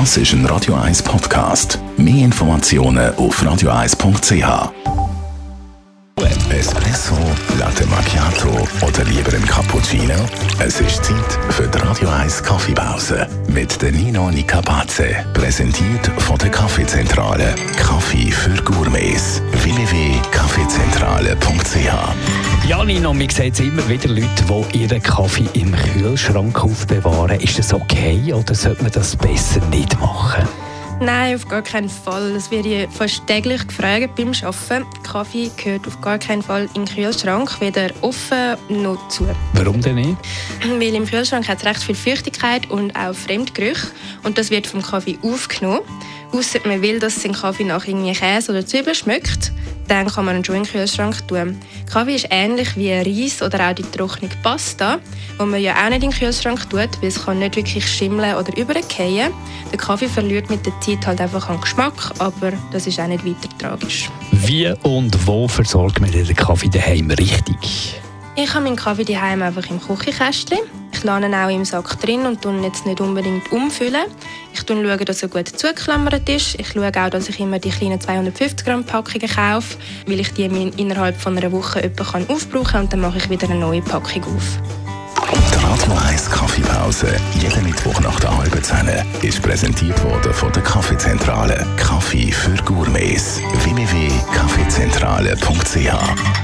Das ist ein Radio 1 Podcast. Mehr Informationen auf radio1.ch. Espresso, Latte Macchiato oder lieber ein Cappuccino? Es ist Zeit für die Radio 1 Kaffeepause mit der Nino Nicapace. Präsentiert von der Kaffeezentrale. Kaffee für Gourmets. www.kaffeezentrale.ch Ja, Nino, man sieht immer wieder Leute, die ihren Kaffee im Kühlschrank aufbewahren. Ist das okay oder sollte man das besser nicht machen? Nein, auf gar keinen Fall. Das werde ich fast täglich gefragt beim Arbeiten. Kaffee gehört auf gar keinen Fall in den Kühlschrank, weder offen noch zu. Warum denn nicht? Weil im Kühlschrank hat es recht viel Feuchtigkeit und auch Fremdgerüche. Und das wird vom Kaffee aufgenommen. Ausser man will, dass sein Kaffee nach irgendwie Käse oder Zwiebeln schmeckt, dann kann man ihn schon in den Kühlschrank tun. Kaffee ist ähnlich wie Reis oder auch die trockene Pasta, wo man ja auch nicht in den Kühlschrank tut, weil es kann nicht wirklich schimmeln oder übergehen. Der Kaffee verliert mit der Zeit halt einfach an Geschmack, aber das ist auch nicht weiter tragisch. Wie und wo versorgt man den Kaffee daheim richtig? Ich habe meinen Kaffee daheim einfach im Küchenkästchen. Ich lasse ihn auch im Sack drin und tue ihn jetzt nicht unbedingt umfüllen. Ich schaue, dass er gut zugeklammert ist. Ich schaue auch, dass ich immer die kleinen 250 Gramm Packungen kaufe, weil ich die innerhalb von einer Woche etwa aufbrauchen kann und dann mache ich wieder eine neue Packung auf. Die Radio 1 Kaffeepause, jeden Mittwoch nach der halben Zehn, ist präsentiert worden von der Kaffeezentrale. Kaffee für Gourmets. www.kaffeezentrale.ch